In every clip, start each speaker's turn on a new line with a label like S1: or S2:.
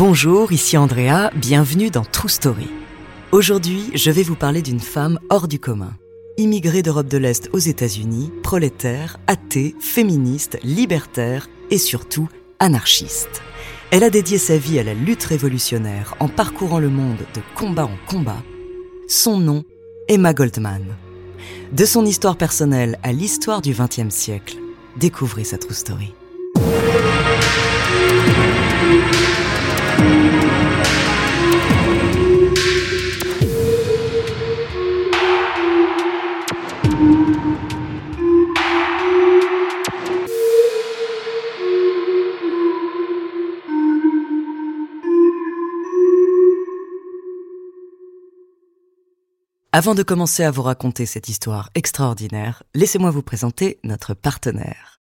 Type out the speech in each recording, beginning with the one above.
S1: Bonjour, ici Andrea, bienvenue dans True Story. Aujourd'hui, je vais vous parler d'une femme hors du commun. Immigrée d'Europe de l'Est aux États-Unis, prolétaire, athée, féministe, libertaire et surtout anarchiste. Elle a dédié sa vie à la lutte révolutionnaire en parcourant le monde de combat en combat. Son nom, Emma Goldman. De son histoire personnelle à l'histoire du XXe siècle, découvrez sa true story. Avant de commencer à vous raconter cette histoire extraordinaire, laissez-moi vous présenter notre partenaire.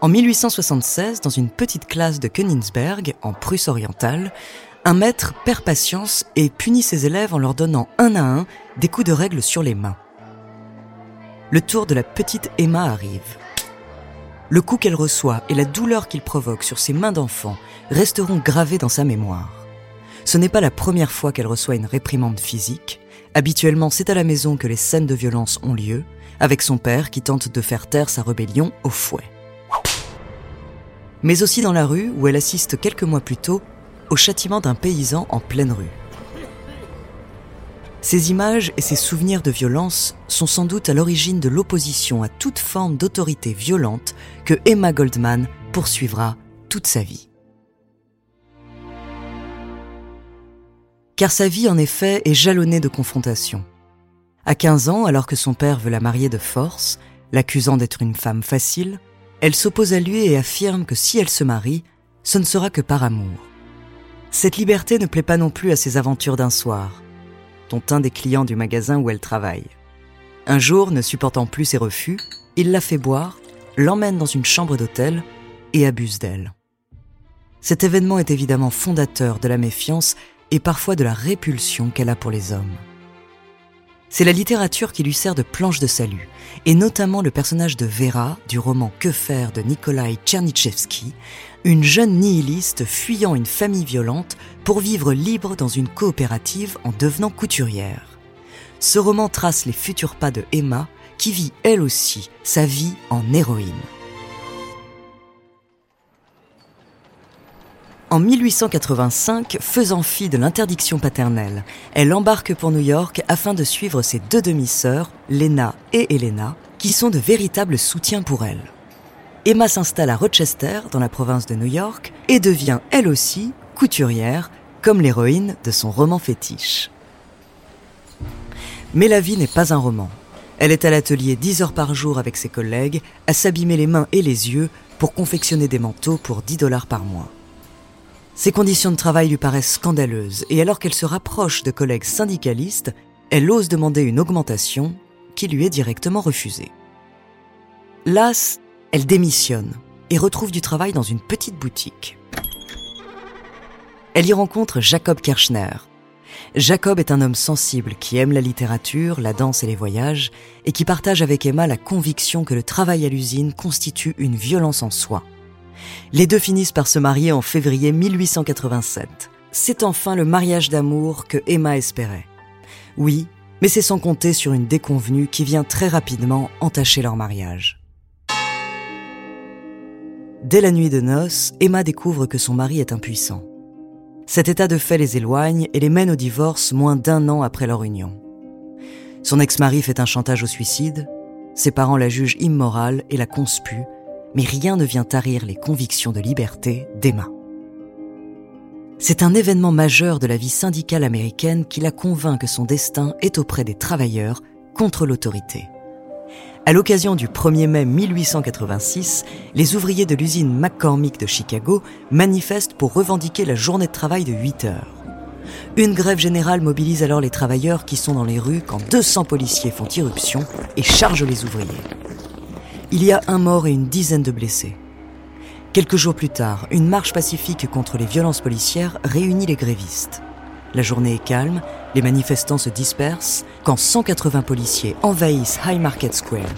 S1: En 1876, dans une petite classe de Königsberg, en Prusse orientale, un maître perd patience et punit ses élèves en leur donnant un à un des coups de règle sur les mains. Le tour de la petite Emma arrive. Le coup qu'elle reçoit et la douleur qu'il provoque sur ses mains d'enfant resteront gravés dans sa mémoire. Ce n'est pas la première fois qu'elle reçoit une réprimande physique. Habituellement, c'est à la maison que les scènes de violence ont lieu, avec son père qui tente de faire taire sa rébellion au fouet. Mais aussi dans la rue où elle assiste quelques mois plus tôt au châtiment d'un paysan en pleine rue. Ces images et ces souvenirs de violence sont sans doute à l'origine de l'opposition à toute forme d'autorité violente que Emma Goldman poursuivra toute sa vie. Car sa vie, en effet, est jalonnée de confrontations. À 15 ans, alors que son père veut la marier de force, l'accusant d'être une femme facile, elle s'oppose à lui et affirme que si elle se marie, ce ne sera que par amour. Cette liberté ne plaît pas non plus à ses aventures d'un soir un des clients du magasin où elle travaille. Un jour, ne supportant plus ses refus, il la fait boire, l'emmène dans une chambre d'hôtel et abuse d'elle. Cet événement est évidemment fondateur de la méfiance et parfois de la répulsion qu'elle a pour les hommes. C'est la littérature qui lui sert de planche de salut, et notamment le personnage de Vera du roman Que faire de Nikolai Tchernychevsky, une jeune nihiliste fuyant une famille violente pour vivre libre dans une coopérative en devenant couturière. Ce roman trace les futurs pas de Emma, qui vit elle aussi sa vie en héroïne. En 1885, faisant fi de l'interdiction paternelle, elle embarque pour New York afin de suivre ses deux demi-sœurs, Lena et Elena, qui sont de véritables soutiens pour elle. Emma s'installe à Rochester, dans la province de New York, et devient elle aussi couturière, comme l'héroïne de son roman fétiche. Mais la vie n'est pas un roman. Elle est à l'atelier 10 heures par jour avec ses collègues, à s'abîmer les mains et les yeux pour confectionner des manteaux pour 10 dollars par mois. Ses conditions de travail lui paraissent scandaleuses et alors qu'elle se rapproche de collègues syndicalistes, elle ose demander une augmentation qui lui est directement refusée. Las, elle démissionne et retrouve du travail dans une petite boutique. Elle y rencontre Jacob Kirchner. Jacob est un homme sensible qui aime la littérature, la danse et les voyages et qui partage avec Emma la conviction que le travail à l'usine constitue une violence en soi les deux finissent par se marier en février 1887. C'est enfin le mariage d'amour que Emma espérait. Oui, mais c'est sans compter sur une déconvenue qui vient très rapidement entacher leur mariage. Dès la nuit de noces, Emma découvre que son mari est impuissant. Cet état de fait les éloigne et les mène au divorce moins d'un an après leur union. Son ex-mari fait un chantage au suicide, ses parents la jugent immorale et la conspuent, mais rien ne vient tarir les convictions de liberté d'Emma. C'est un événement majeur de la vie syndicale américaine qui la convainc que son destin est auprès des travailleurs contre l'autorité. À l'occasion du 1er mai 1886, les ouvriers de l'usine McCormick de Chicago manifestent pour revendiquer la journée de travail de 8 heures. Une grève générale mobilise alors les travailleurs qui sont dans les rues quand 200 policiers font irruption et chargent les ouvriers il y a un mort et une dizaine de blessés. Quelques jours plus tard, une marche pacifique contre les violences policières réunit les grévistes. La journée est calme, les manifestants se dispersent quand 180 policiers envahissent High Market Square.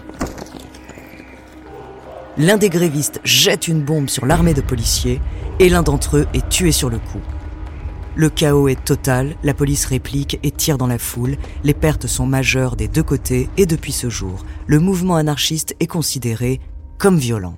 S1: l'un des grévistes jette une bombe sur l'armée de policiers et l'un d'entre eux est tué sur le coup. Le chaos est total, la police réplique et tire dans la foule, les pertes sont majeures des deux côtés et depuis ce jour, le mouvement anarchiste est considéré comme violent.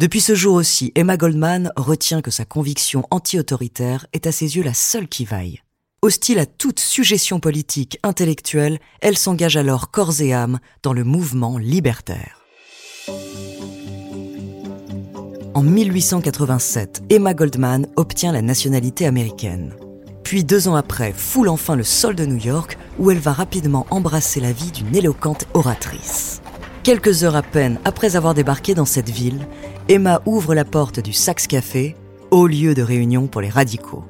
S1: Depuis ce jour aussi, Emma Goldman retient que sa conviction anti-autoritaire est à ses yeux la seule qui vaille. Hostile à toute suggestion politique, intellectuelle, elle s'engage alors corps et âme dans le mouvement libertaire. En 1887, Emma Goldman obtient la nationalité américaine. Puis deux ans après, foule enfin le sol de New York où elle va rapidement embrasser la vie d'une éloquente oratrice. Quelques heures à peine après avoir débarqué dans cette ville, Emma ouvre la porte du Saxe Café, haut lieu de réunion pour les radicaux.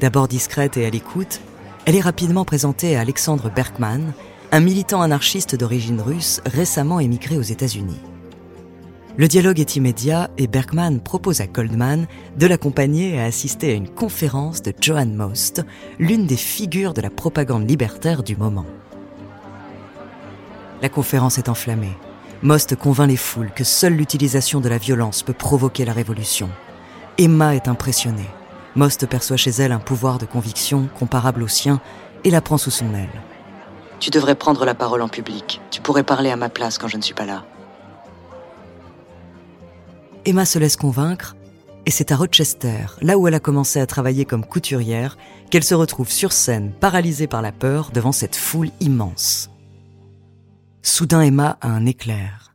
S1: D'abord discrète et à l'écoute, elle est rapidement présentée à Alexandre Berkman, un militant anarchiste d'origine russe récemment émigré aux États-Unis. Le dialogue est immédiat et Berkman propose à Goldman de l'accompagner à assister à une conférence de Joan Most, l'une des figures de la propagande libertaire du moment. La conférence est enflammée. Most convainc les foules que seule l'utilisation de la violence peut provoquer la révolution. Emma est impressionnée. Most perçoit chez elle un pouvoir de conviction comparable au sien et la prend sous son aile. Tu devrais prendre la parole en public. Tu pourrais parler à ma place quand je ne suis pas là. Emma se laisse convaincre et c'est à Rochester, là où elle a commencé à travailler comme couturière, qu'elle se retrouve sur scène, paralysée par la peur devant cette foule immense. Soudain, Emma a un éclair.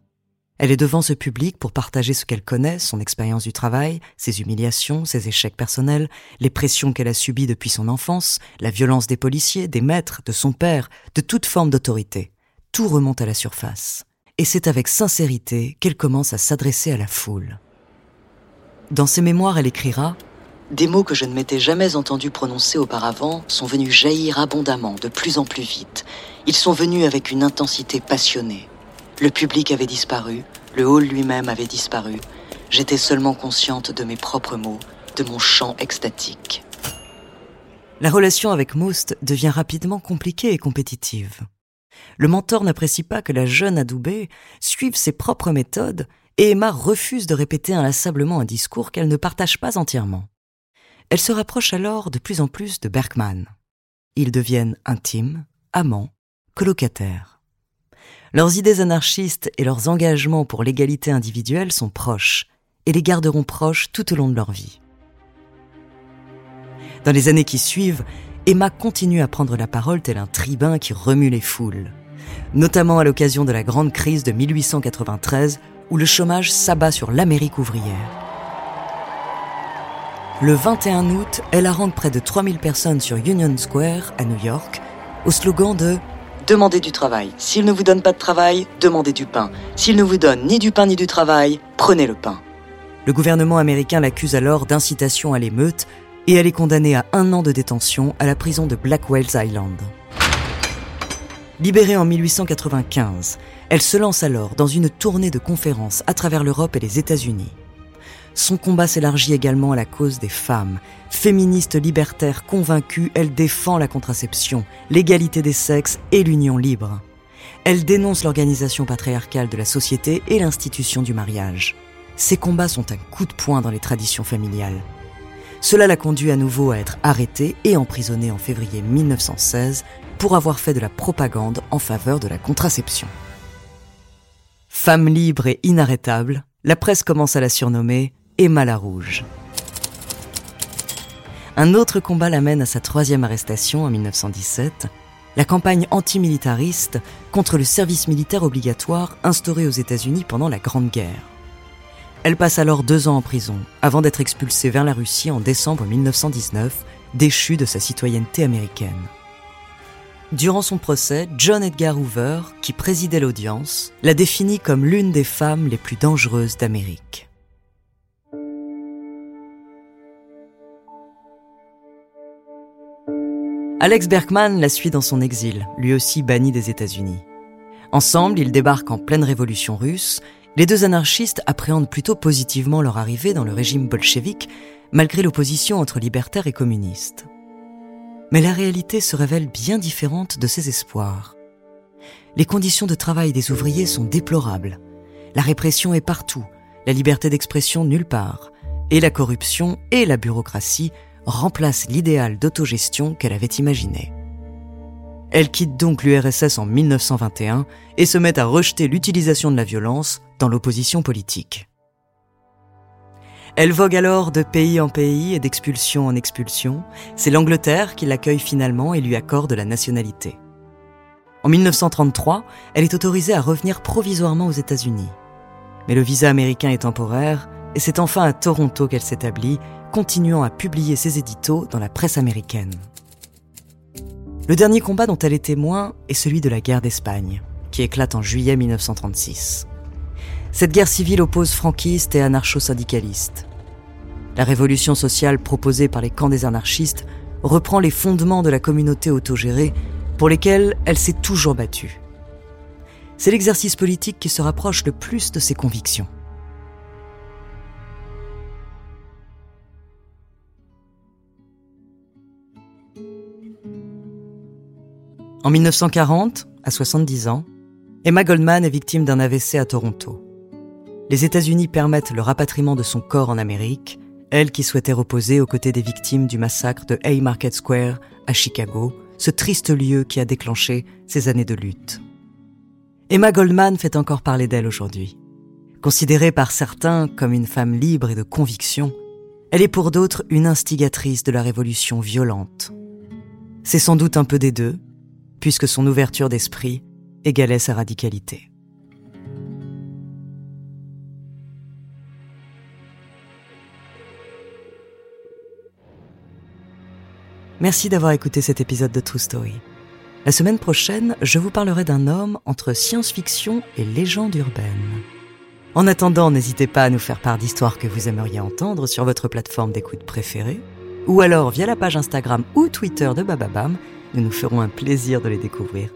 S1: Elle est devant ce public pour partager ce qu'elle connaît, son expérience du travail, ses humiliations, ses échecs personnels, les pressions qu'elle a subies depuis son enfance, la violence des policiers, des maîtres, de son père, de toute forme d'autorité. Tout remonte à la surface. Et c'est avec sincérité qu'elle commence à s'adresser à la foule. Dans ses mémoires, elle écrira Des mots que je ne m'étais jamais entendu prononcer auparavant sont venus jaillir abondamment, de plus en plus vite. Ils sont venus avec une intensité passionnée. Le public avait disparu, le hall lui-même avait disparu. J'étais seulement consciente de mes propres mots, de mon chant extatique. La relation avec Most devient rapidement compliquée et compétitive. Le mentor n'apprécie pas que la jeune Adoubé suive ses propres méthodes et Emma refuse de répéter inlassablement un discours qu'elle ne partage pas entièrement. Elle se rapproche alors de plus en plus de Berkman. Ils deviennent intimes, amants, colocataires. Leurs idées anarchistes et leurs engagements pour l'égalité individuelle sont proches et les garderont proches tout au long de leur vie. Dans les années qui suivent, Emma continue à prendre la parole tel un tribun qui remue les foules, notamment à l'occasion de la grande crise de 1893 où le chômage s'abat sur l'Amérique ouvrière. Le 21 août, elle arrange près de 3000 personnes sur Union Square à New York au slogan de demandez du travail. S'il ne vous donne pas de travail, demandez du pain. S'il ne vous donne ni du pain ni du travail, prenez le pain. Le gouvernement américain l'accuse alors d'incitation à l'émeute et elle est condamnée à un an de détention à la prison de Blackwell's Island. Libérée en 1895, elle se lance alors dans une tournée de conférences à travers l'Europe et les États-Unis. Son combat s'élargit également à la cause des femmes. Féministe libertaire convaincue, elle défend la contraception, l'égalité des sexes et l'union libre. Elle dénonce l'organisation patriarcale de la société et l'institution du mariage. Ses combats sont un coup de poing dans les traditions familiales. Cela l'a conduit à nouveau à être arrêtée et emprisonnée en février 1916 pour avoir fait de la propagande en faveur de la contraception. Femme libre et inarrêtable, la presse commence à la surnommer Emma la Rouge. Un autre combat l'amène à sa troisième arrestation en 1917, la campagne antimilitariste contre le service militaire obligatoire instauré aux États-Unis pendant la Grande Guerre. Elle passe alors deux ans en prison, avant d'être expulsée vers la Russie en décembre 1919, déchue de sa citoyenneté américaine. Durant son procès, John Edgar Hoover, qui présidait l'audience, la définit comme l'une des femmes les plus dangereuses d'Amérique. Alex Berkman la suit dans son exil, lui aussi banni des États-Unis. Ensemble, ils débarquent en pleine révolution russe. Les deux anarchistes appréhendent plutôt positivement leur arrivée dans le régime bolchevique, malgré l'opposition entre libertaires et communistes. Mais la réalité se révèle bien différente de ses espoirs. les conditions de travail des ouvriers sont déplorables. La répression est partout, la liberté d'expression nulle part, et la corruption et la bureaucratie remplacent l'idéal d'autogestion qu'elle avait imaginé. Elle quitte donc l'URSS en 1921 et se met à rejeter l'utilisation de la violence dans l'opposition politique. Elle vogue alors de pays en pays et d'expulsion en expulsion. C'est l'Angleterre qui l'accueille finalement et lui accorde la nationalité. En 1933, elle est autorisée à revenir provisoirement aux États-Unis. Mais le visa américain est temporaire et c'est enfin à Toronto qu'elle s'établit, continuant à publier ses éditos dans la presse américaine. Le dernier combat dont elle est témoin est celui de la guerre d'Espagne, qui éclate en juillet 1936. Cette guerre civile oppose franquistes et anarcho-syndicalistes. La révolution sociale proposée par les camps des anarchistes reprend les fondements de la communauté autogérée pour lesquels elle s'est toujours battue. C'est l'exercice politique qui se rapproche le plus de ses convictions. En 1940, à 70 ans, Emma Goldman est victime d'un AVC à Toronto. Les États-Unis permettent le rapatriement de son corps en Amérique, elle qui souhaitait reposer aux côtés des victimes du massacre de Haymarket Square à Chicago, ce triste lieu qui a déclenché ces années de lutte. Emma Goldman fait encore parler d'elle aujourd'hui. Considérée par certains comme une femme libre et de conviction, elle est pour d'autres une instigatrice de la révolution violente. C'est sans doute un peu des deux, puisque son ouverture d'esprit égalait sa radicalité. Merci d'avoir écouté cet épisode de True Story. La semaine prochaine, je vous parlerai d'un homme entre science-fiction et légende urbaine. En attendant, n'hésitez pas à nous faire part d'histoires que vous aimeriez entendre sur votre plateforme d'écoute préférée, ou alors via la page Instagram ou Twitter de Bababam, nous nous ferons un plaisir de les découvrir.